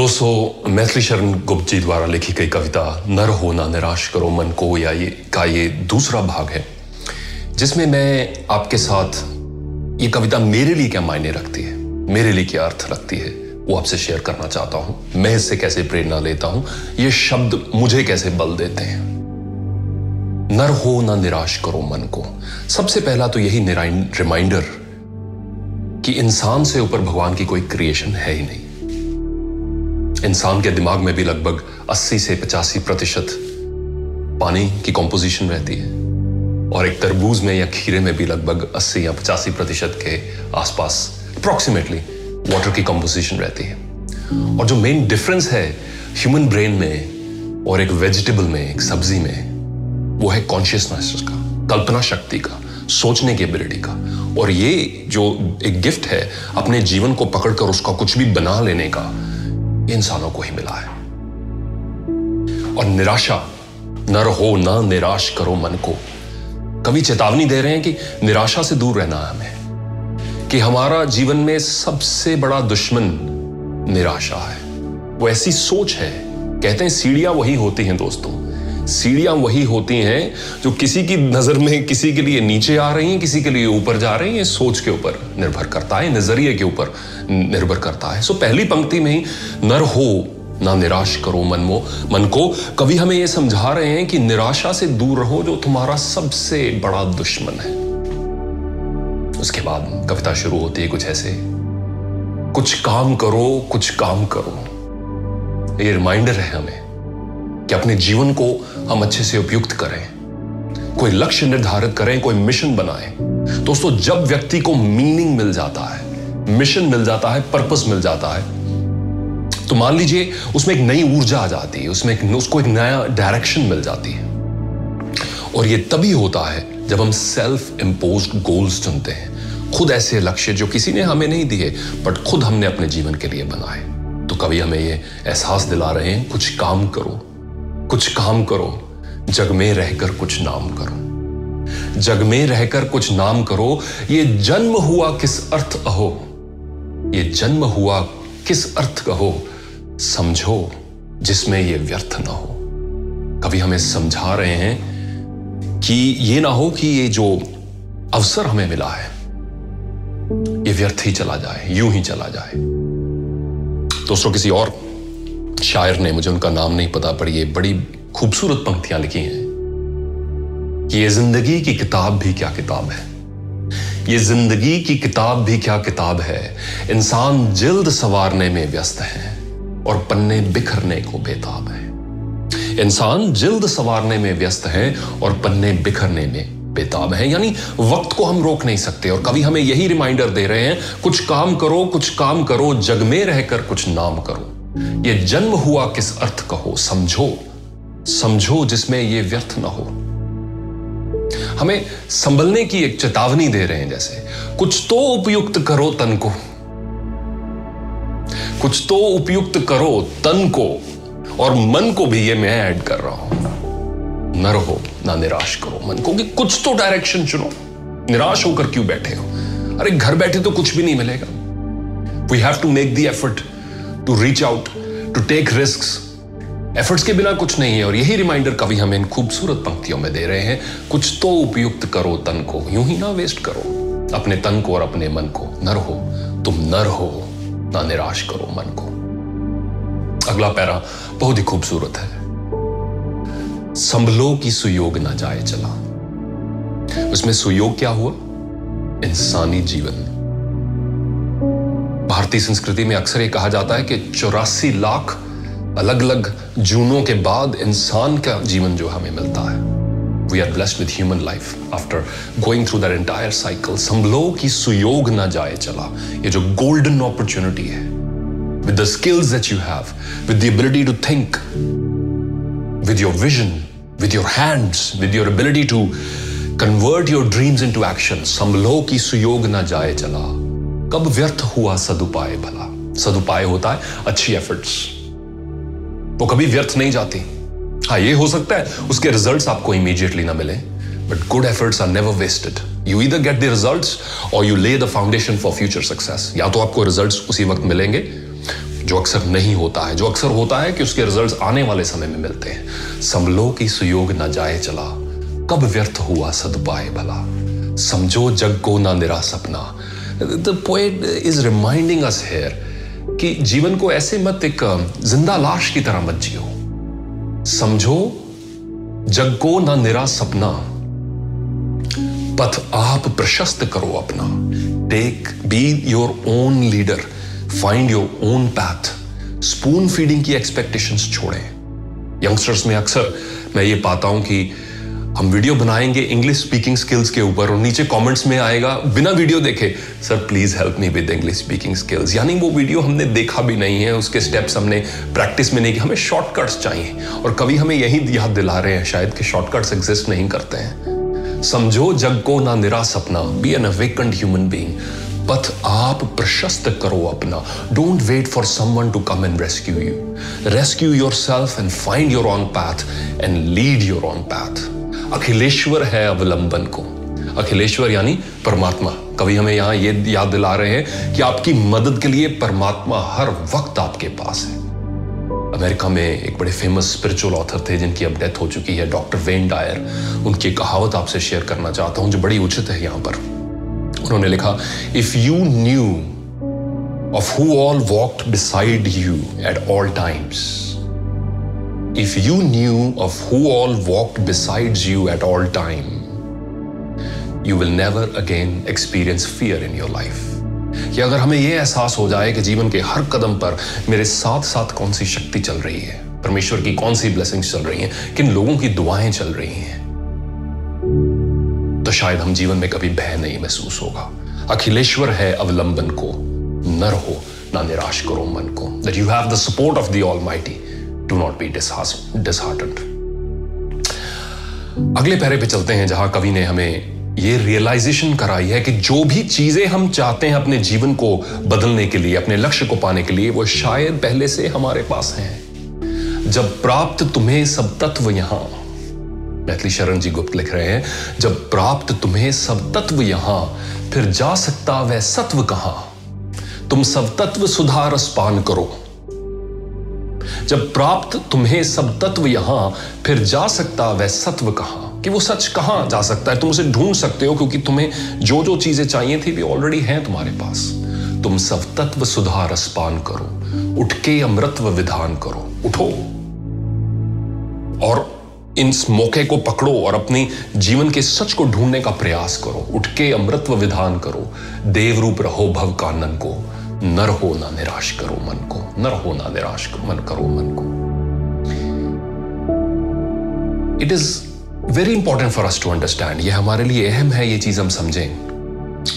दोस्तों मैथिली शरण गुप्त जी द्वारा लिखी गई कविता, नर हो ना निराश करो, मन को या ये का ये दूसरा भाग है जिसमें मैं आपके साथ ये कविता मेरे लिए क्या मायने रखती है, मेरे लिए क्या अर्थ रखती है, वो आपसे शेयर करना चाहता हूँ। मैं इससे कैसे प्रेरणा लेता हूँ, ये शब्द मुझे कैसे बल देते हैं? नर हो ना निराश करो, मन को सबसे पहला तो यही रिमाइंडर कि इंसान से ऊपर भगवान की कोई क्रिएशन है ही नहीं। इंसान के दिमाग में भी लगभग 80 से 85 प्रतिशत पानी की कॉम्पोजिशन रहती है। और एक तरबूज में या खीरे में भी लगभग 80 या 85 प्रतिशत के आसपास अप्रोक्सीमेटली वाटर की कॉम्पोजिशन रहती है। और जो मेन डिफरेंस है ह्यूमन ब्रेन में और एक वेजिटेबल में, एक सब्ज़ी में, वो है कॉन्शियसनेस का कल्पना शक्ति का, सोचने की एबिलिटी का। और ये जो एक गिफ्ट है, अपने जीवन को पकड़कर उसका कुछ भी बना लेने का इंसानों को ही मिला है। और निराशा नर हो ना निराश करो मन को। कभी चेतावनी दे रहे हैं कि निराशा से दूर रहना है हमें। कि हमारा जीवन में सबसे बड़ा दुश्मन निराशा है। वो ऐसी सोच है। कहते हैं, सीढ़ियाँ वही होती हैं दोस्तों। सीढ़ियाँ वही होती हैं जो किसी की नज़र में किसी के लिए नीचे आ रही हैं, किसी के लिए ऊपर जा रही हैं सोच के ऊपर निर्भर करता है नज़रिए के ऊपर निर्भर करता है। सो पहली पंक्ति में ही, नर हो, ना निराश करो मन मो मन को कभी हमें यह समझा रहे हैं कि निराशा से दूर रहो जो तुम्हारा सबसे बड़ा दुश्मन है। उसके बाद कविता शुरू होती है कुछ ऐसे, कुछ काम करो, कुछ काम करो। ये रिमाइंडर है हमें। कि अपने जीवन को हम अच्छे से उपयुक्त करें कोई लक्ष्य निर्धारित करें कोई मिशन बनाएँ दोस्तों जब व्यक्ति को मीनिंग मिल जाता है मिशन मिल जाता है पर्पस मिल जाता है तो मान लीजिए उसमें एक नई ऊर्जा आ जाती है उसमें एक, उसको एक नया डायरेक्शन मिल जाती है। और ये तभी होता है जब हम सेल्फ इंपोज गोल्स चुनते हैं। खुद ऐसे लक्ष्य जो किसी ने हमें नहीं दिए बट खुद हमने अपने जीवन के लिए बनाए। तो कभी हमें ये एहसास दिला रहे हैं कुछ काम करो। कुछ काम करो, जग में रहकर कुछ नाम करो। जग में रहकर कुछ नाम करो, ये जन्म हुआ किस अर्थ अहो? ये जन्म हुआ किस अर्थ कहो? समझो, जिसमें ये व्यर्थ ना हो। कभी हमें समझा रहे हैं कि ये ना हो कि ये जो अवसर हमें मिला है, ये व्यर्थ ही चला जाए, यूँ ही चला जाए। दोस्तों, किसी और शायर ने मुझे उनका नाम नहीं पता, पर ये बड़ी खूबसूरत पंक्तियाँ लिखी हैं। ये ज़िंदगी की किताब भी क्या किताब है? ये ज़िंदगी की किताब भी क्या किताब है? इंसान जल्द सवारने में व्यस्त है और पन्ने बिखरने को बेताब है। इंसान जल्द सवारने में व्यस्त है और पन्ने बिखरने में बेताब है। यानी वक्त को हम रोक नहीं सकते और कभी हमें यही रिमाइंडर दे रहे हैं, कुछ काम करो, कुछ काम करो जग में रहकर कुछ नाम करो। ये जन्म हुआ किस अर्थ का हो? समझो। समझो जिसमें ये व्यर्थ ना हो। हमें संभलने की एक चेतावनी दे रहे हैं जैसे, कुछ तो उपयुक्त करो तन को। कुछ तो उपयुक्त करो तन को, और मन को भी ये मैं ऐड कर रहा हूँ। न रहो, ना निराश करो मन को कि कुछ तो डायरेक्शन चुनो। निराश होकर क्यों बैठे हो? अरे, घर बैठे तो कुछ भी नहीं मिलेगा। We have to make the effort to reach out to take risk efforts के बिना कुछ नहीं है और यही रिमाइंडर कवि हमें इन खूबसूरत पंक्तियों में दे रहे हैं। कुछ तो उपयुक्त करो तन को, यूँ ही ना वेस्ट करो। अपने तन को और अपने मन को, नर हो, तुम नर हो, ना निराश करो मन को। अगला पैरा बहुत ही खूबसूरत है। संभलो की सुयोग ना जाए चला। उसमें सुयोग क्या हुआ? इंसानी जीवन। भारतीय संस्कृति में अक्सर ये कहा जाता है कि चौरासी लाख अलग अलग जूनों के बाद इंसान का जीवन जो हमें मिलता है। We are blessed with human life after going through that entire cycle संभलो की सुयोग ना जाए चला। ये जो गोल्डन अपॉर्चुनिटी है with the skills that you have with the ability to think with your vision with your hands with your ability to convert your dreams into action संभलो की सुयोग ना जाए चला। कब व्यर्थ हुआ सदुपाय भला? सदुपाय होता है अच्छी एफर्ट्स वो कभी व्यर्थ नहीं जाती। हाँ ये हो सकता है उसके रिजल्ट्स आपको इमीडिएटली ना मिले but good efforts are never wasted you either get the results or you lay the foundation for future success या तो आपको रिजल्ट्स उसी वक्त मिलेंगे जो अक्सर नहीं होता है। जो अक्सर होता है कि उसके रिजल्ट्स आने वाले समय में मिलते हैं। संभलो की सुयोग न जाए चला। कब व्यर्थ हुआ सदुपाय भला? समझो जग को ना निरा सपना the poet is reminding us here कि जीवन को ऐसे मत एक ज़िंदा लाश की तरह मत जियो। समझो, जग को ना निरा सपना, पथ आप प्रशस्त करो अपना। Take be your own leader find your own path spoon feeding की एक्सपेक्टेशंस छोड़ें। यंगस्टर्स में अक्सर मैं ये पाता हूँ कि हम वीडियो बनाएँगे इंग्लिश स्पीकिंग स्किल्स के ऊपर और नीचे कमेंट्स में आएगा, बिना वीडियो देखे। Sir please help me with English speaking skills यानी वो वीडियो हमने देखा भी नहीं है, उसके स्टेप्स हमने प्रैक्टिस में नहीं किया हमें शॉर्टकट्स चाहिए और कभी हमें यही याद दिला रहे हैं शायद कि शॉर्टकट्स एग्जिस्ट नहीं करते हैं। समझो, जग को ना निरा सपना be an awakened human being पथ आप प्रशस्त करो अपना। Don't wait for someone to come and rescue you rescue yourself and find your own path and lead your own path Akhileshwar है अवलंबन को। अखिलेश्वर यानी परमात्मा। कभी हमें यहाँ ये याद दिला रहे हैं कि आपकी मदद के लिए परमात्मा हर वक्त आपके पास है। अमेरिका में एक बड़े फ़ेमस स्पिरिचुअल ऑथर थे, जिनकी अब डेथ हो चुकी है डॉक्टर वेन डायर उनकी कहावत आपसे शेयर करना चाहता हूँ, जो बड़ी उचित है यहाँ पर। उन्होंने लिखा if you knew of who all walked beside you at all times if you knew of who all walked besides you at all time, you will never again experience fear in your life. कि अगर हमें यह एहसास हो जाए कि जीवन के हर कदम पर मेरे साथ साथ कौन सी शक्ति चल रही है परमेश्वर की कौन सी ब्लेसिंग्स चल रही हैं किन लोगों की दुआएँ चल रही हैं तो शायद हम जीवन में कभी भय नहीं महसूस होगा। अखिलेश्वर है अवलंबन को न रहो ना निराश करो मन को। That you have the support of the almighty do not be disheartened अगले पैरे पे चलते हैं जहाँ कवि ने हमें ये रियलाइजेशन कराई है कि जो भी चीज़ें हम चाहते हैं अपने जीवन को बदलने के लिए, अपने लक्ष्य को पाने के लिए, वो शायद पहले से हमारे पास हैं। जब प्राप्त तुम्हें सब तत्व यहाँ, मैथिली शरण जी गुप्त लिख रहे हैं, जब प्राप्त तुम्हें सब तत्व यहाँ, फिर जा सकता वह सत्व कहाँ? तुम सब तत्व सुधार स्पान करो। जब प्राप्त तुम्हें सब तत्व यहाँ, फिर जा सकता वह सत्व कहाँ? कि वो सच कहाँ जा सकता है? तुम उसे ढूंढ सकते हो, क्योंकि तुम्हें जो जो चीज़ें चाहिए थी वे ऑलरेडी हैं तुम्हारे पास। तुम सब तत्व सुधार स्पान करो उठ के अमृतव विधान करो, उठो। और इन मौके को पकड़ो और अपनी जीवन के सच को ढूँढने का प्रयास करो उठ के अमृतव विधान करो। देवरूप रहो भव कानन को। नर हो ना निराश करो मन को नर हो ना निराश मन करो मन को। It is very important for us to understand ये हमारे लिए अहम है, ये चीज़ हम समझें।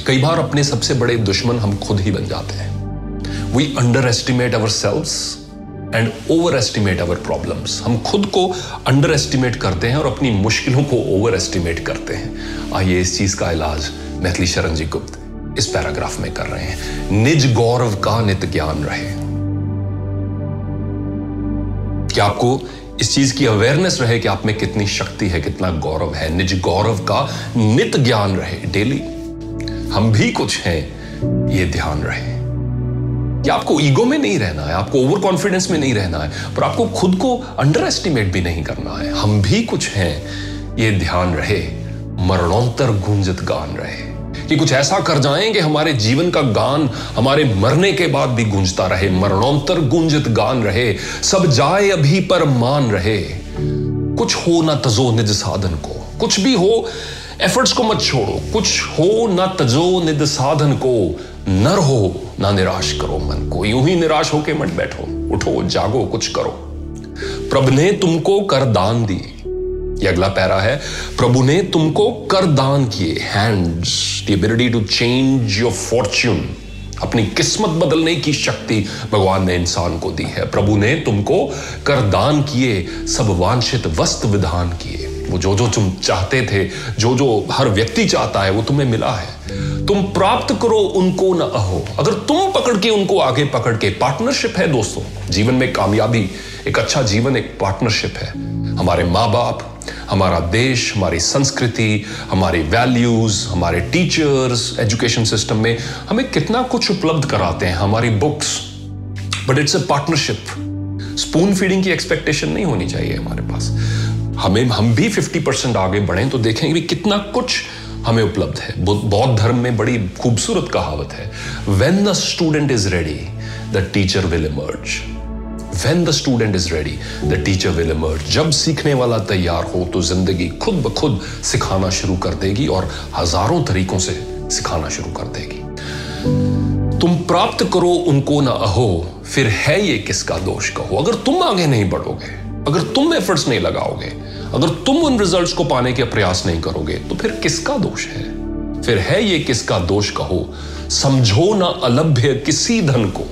कई बार अपने सबसे बड़े दुश्मन हम खुद ही बन जाते हैं। We underestimate ourselves and overestimate our problems हम खुद को अंडर एस्टिमेट करते हैं और अपनी मुश्किलों को ओवर एस्टिमेट करते हैं। आइए इस चीज़ का इलाज मैथिली शरण जी गुप्त इस पैराग्राफ में कर रहे हैं। निज गौरव का नित ज्ञान रहे। कि आपको इस चीज़ की अवेयरनेस रहे कि आप में कितनी शक्ति है, कितना गौरव है? निज गौरव का नित ज्ञान रहे। डेली, हम भी कुछ हैं, ये ध्यान रहे। कि आपको ईगो में नहीं रहना है, आपको ओवर कॉन्फिडेंस में नहीं रहना है पर आपको खुद को अंडर एस्टिमेट भी नहीं करना है। हम भी कुछ हैं, ये ध्यान रहे। मरणोत्तर गूंजत गान रहे। कि कुछ ऐसा कर जाएँ कि हमारे जीवन का गान हमारे मरने के बाद भी गूंजता रहे मरणोत्तर गूंजित गान रहे, सब जाए अभी पर मान रहे। कुछ हो ना तजो निज साधन को, कुछ भी हो एफर्ट्स को मत छोड़ो। कुछ हो ना तजो निज साधन को नर हो ना निराश करो मन को। यूँ ही निराश होके मत बैठो, उठो, जागो, कुछ करो। प्रभ ने तुमको कर दान दी ये अगला पैरा है। प्रभु ने तुमको कर दान किए। Hands the ability to change your fortune अपनी किस्मत बदलने की शक्ति भगवान ने इंसान को दी है। प्रभु ने तुमको कर दान किए, सब वांछित वस्त विधान किए। वो जो जो तुम चाहते थे जो जो हर व्यक्ति चाहता है, वो तुम्हें मिला है। तुम प्राप्त करो, उनको न अहो। अगर तुम पकड़ के उनको आगे पकड़ के पार्टनरशिप है दोस्तों। जीवन में कामयाबी, एक अच्छा जीवन, एक पार्टनरशिप है। हमारे माँ बाप हमारा देश, हमारी संस्कृति, हमारी वैल्यूज़ हमारे टीचर्स एजुकेशन सिस्टम में हमें कितना कुछ उपलब्ध कराते हैं, हमारी books but it's a partnership spoon feeding की एक्सपेक्टेशन नहीं होनी चाहिए हमारे पास. हमें, हम भी 50 परसेंट आगे बढ़े तो देखेंगे कितना कुछ हमें उपलब्ध है. बौद्ध धर्म में बड़ी खूबसूरत कहावत है when the student is ready the teacher will emerge when the student is ready the teacher will emerge जब सीखने वाला तैयार हो तो ज़िंदगी खुद ब खुद सिखाना शुरू कर देगी और हज़ारों तरीकों से सिखाना शुरू कर देगी। तुम प्राप्त करो, उनको ना अहो, फिर है ये किसका दोष कहो? अगर तुम आगे नहीं बढ़ोगे, अगर तुम एफर्ट्स नहीं लगाओगे, अगर तुम उन रिजल्ट्स को पाने के प्रयास नहीं करोगे तो फिर किसका दोष है? फिर है ये किसका दोष कहो? समझो ना अलभ्य किसी धन को।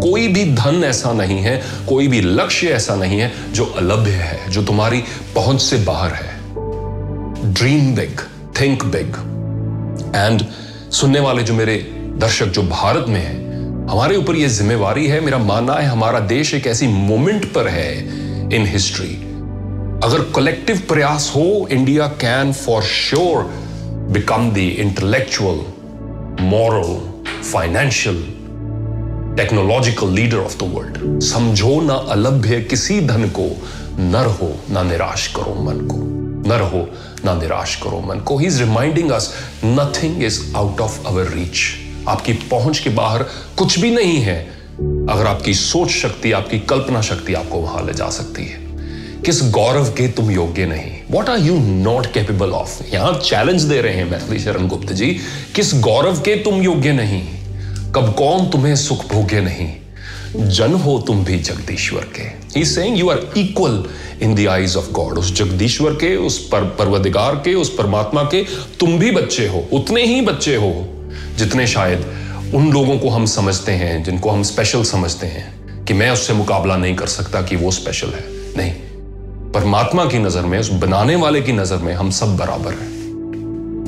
कोई भी धन ऐसा नहीं है, कोई भी लक्ष्य ऐसा नहीं है जो अलभ्य है, जो तुम्हारी पहुँच से बाहर है। Dream big think big and सुनने वाले जो मेरे दर्शक जो भारत में है, हमारे ऊपर यह जिम्मेवारी है, मेरा मानना है हमारा देश एक ऐसी मोमेंट पर है इन हिस्ट्री अगर कलेक्टिव प्रयास हो India can for sure become the intellectual moral financial technological leader of the world समझो ना अलभ्य किसी धन को नर हो ना निराश करो मन को। नर हो ना निराश करो मन को। He is reminding us nothing is out of our reach आपकी पहुँच के बाहर कुछ भी नहीं है। अगर आपकी सोच शक्ति, आपकी कल्पना शक्ति आपको वहाँ ले जा सकती है। किस गौरव के तुम योग्य नहीं। What are you not capable of यहाँ चैलेंज दे रहे हैं मैथिली शरण गुप्त जी। किस गौरव के तुम योग्य नहीं। कब कौन तुम्हें सुख भोगे नहीं? जन हो तुम भी जगदीश्वर के। He saying you are equal in the eyes of God उस जगदीश्वर के, उस पर परवदिगार के, उस परमात्मा के तुम भी बच्चे हो, उतने ही बच्चे हो, जितने शायद उन लोगों को हम समझते हैं, जिनको हम स्पेशल समझते हैं, कि मैं उससे मुकाबला नहीं कर सकता कि वो स्पेशल है। नहीं। परमात्मा की नज़र में, उस बनाने वाले की नज़र में हम सब बराबर हैं।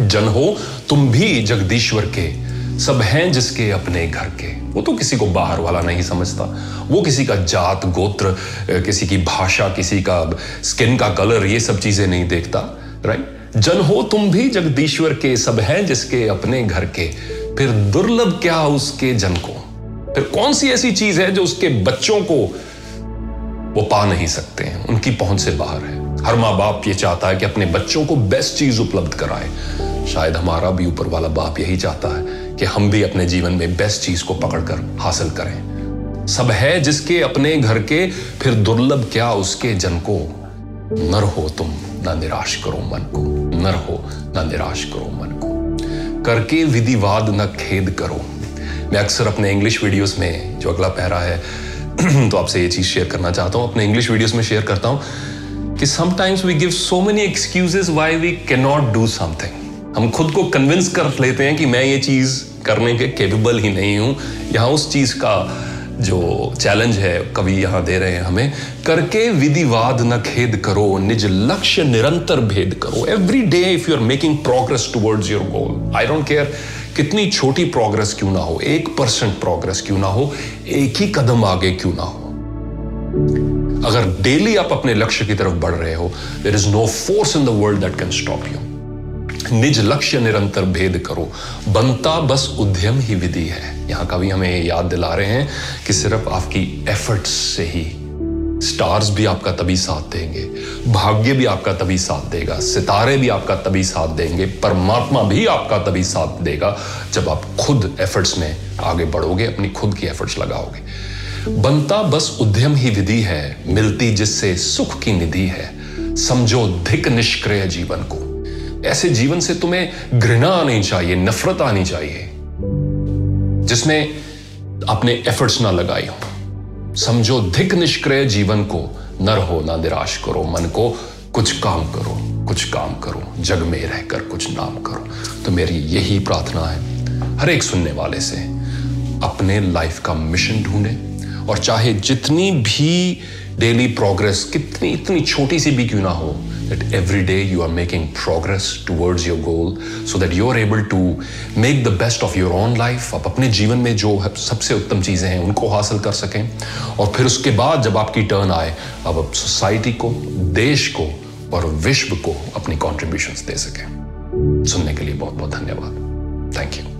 जन हो तुम भी जगदीश्वर के सब हैं जिसके अपने घर के। वो तो किसी को बाहर वाला नहीं समझता। वो किसी का जात, गोत्र किसी की भाषा, किसी का स्किन का कलर, ये सब चीज़ें नहीं देखता राइट जन हो तुम भी, जगदीश्वर के सब हैं जिसके अपने घर के। फिर दुर्लभ क्या उसके जन को? फिर कौन सी ऐसी चीज़ है जो उसके बच्चों को वो पा नहीं सकते हैं? उनकी पहुँच से बाहर है। हर माँ बाप ये चाहता है कि अपने बच्चों को बेस्ट चीज़ उपलब्ध कराए। शायद हमारा भी ऊपर वाला बाप यही चाहता है। कि हम भी अपने जीवन में बेस्ट चीज़ को पकड़कर हासिल करें। सब है जिसके अपने घर के, फिर दुर्लभ क्या उसके जन को? नर हो तुम, ना निराश करो मन को। नर हो, ना निराश करो मन को। करके विधिवाद न खेद करो। मैं अक्सर अपने इंग्लिश वीडियोस में, जो अगला पहरा है तो आपसे ये चीज़ शेयर करना चाहता हूँ। अपने इंग्लिश वीडियोस में शेयर करता हूँ कि sometimes we give so many excuses why we can not do something हम खुद को कन्विंस कर लेते हैं कि मैं ये चीज़ करने के केपेबल ही नहीं हूँ। यहाँ उस चीज़ का जो चैलेंज है, कवि यहाँ दे रहे हैं हमें, करके विधिवाद न खेद करो, निज लक्ष्य निरंतर भेद करो। Every day if you are making progress towards your goal I don't care कितनी छोटी प्रोग्रेस क्यों ना हो, एक परसेंट प्रोग्रेस क्यों ना हो, एक ही कदम आगे क्यों ना हो। अगर डेली आप अपने लक्ष्य की तरफ़ बढ़ रहे हो there is no force in the world that can stop you निज लक्ष्य निरंतर भेद करो। बनता बस उद्यम ही विधि है। यहाँ कभी हमें याद दिला रहे हैं कि सिर्फ़ आपकी एफर्ट्स से ही स्टार्स भी आपका तभी साथ देंगे, भाग्य भी आपका तभी साथ देगा, सितारे भी आपका तभी साथ देंगे, परमात्मा भी आपका तभी साथ देगा जब आप खुद एफर्ट्स में आगे बढ़ोगे, अपनी खुद की एफर्ट्स लगाओगे। बनता बस उद्यम ही विधि है, मिलती जिससे सुख की निधि है, समझो धिक निष्क्रिय जीवन को। ऐसे जीवन से तुम्हें घृणा आनी चाहिए, नफरत आनी चाहिए, जिसमें अपने एफर्ट्स ना लगाई हो। समझो, धिक निष्क्रिय जीवन को नर हो, ना निराश करो, मन को कुछ काम करो, कुछ काम करो, जग में रहकर कुछ नाम करो। तो मेरी यही प्रार्थना है, हर एक सुनने वाले से, अपने लाइफ का मिशन ढूंढे, और चाहे जितनी भी डेली प्रोग्रेस कितनी, इतनी छोटी सी भी क्यों ना हो that every day you are making progress towards your goal so that you are able to make the best of your own life. आप अपने जीवन में जो सबसे उत्तम चीज़ें हैं, उनको हासिल कर सकें। और फिर उसके बाद जब आपकी टर्न आए, अब आप सोसाइटी को, देश को और विश्व को अपनी कॉन्ट्रीब्यूशंस दे सकें। सुनने के लिए बहुत बहुत धन्यवाद। Thank you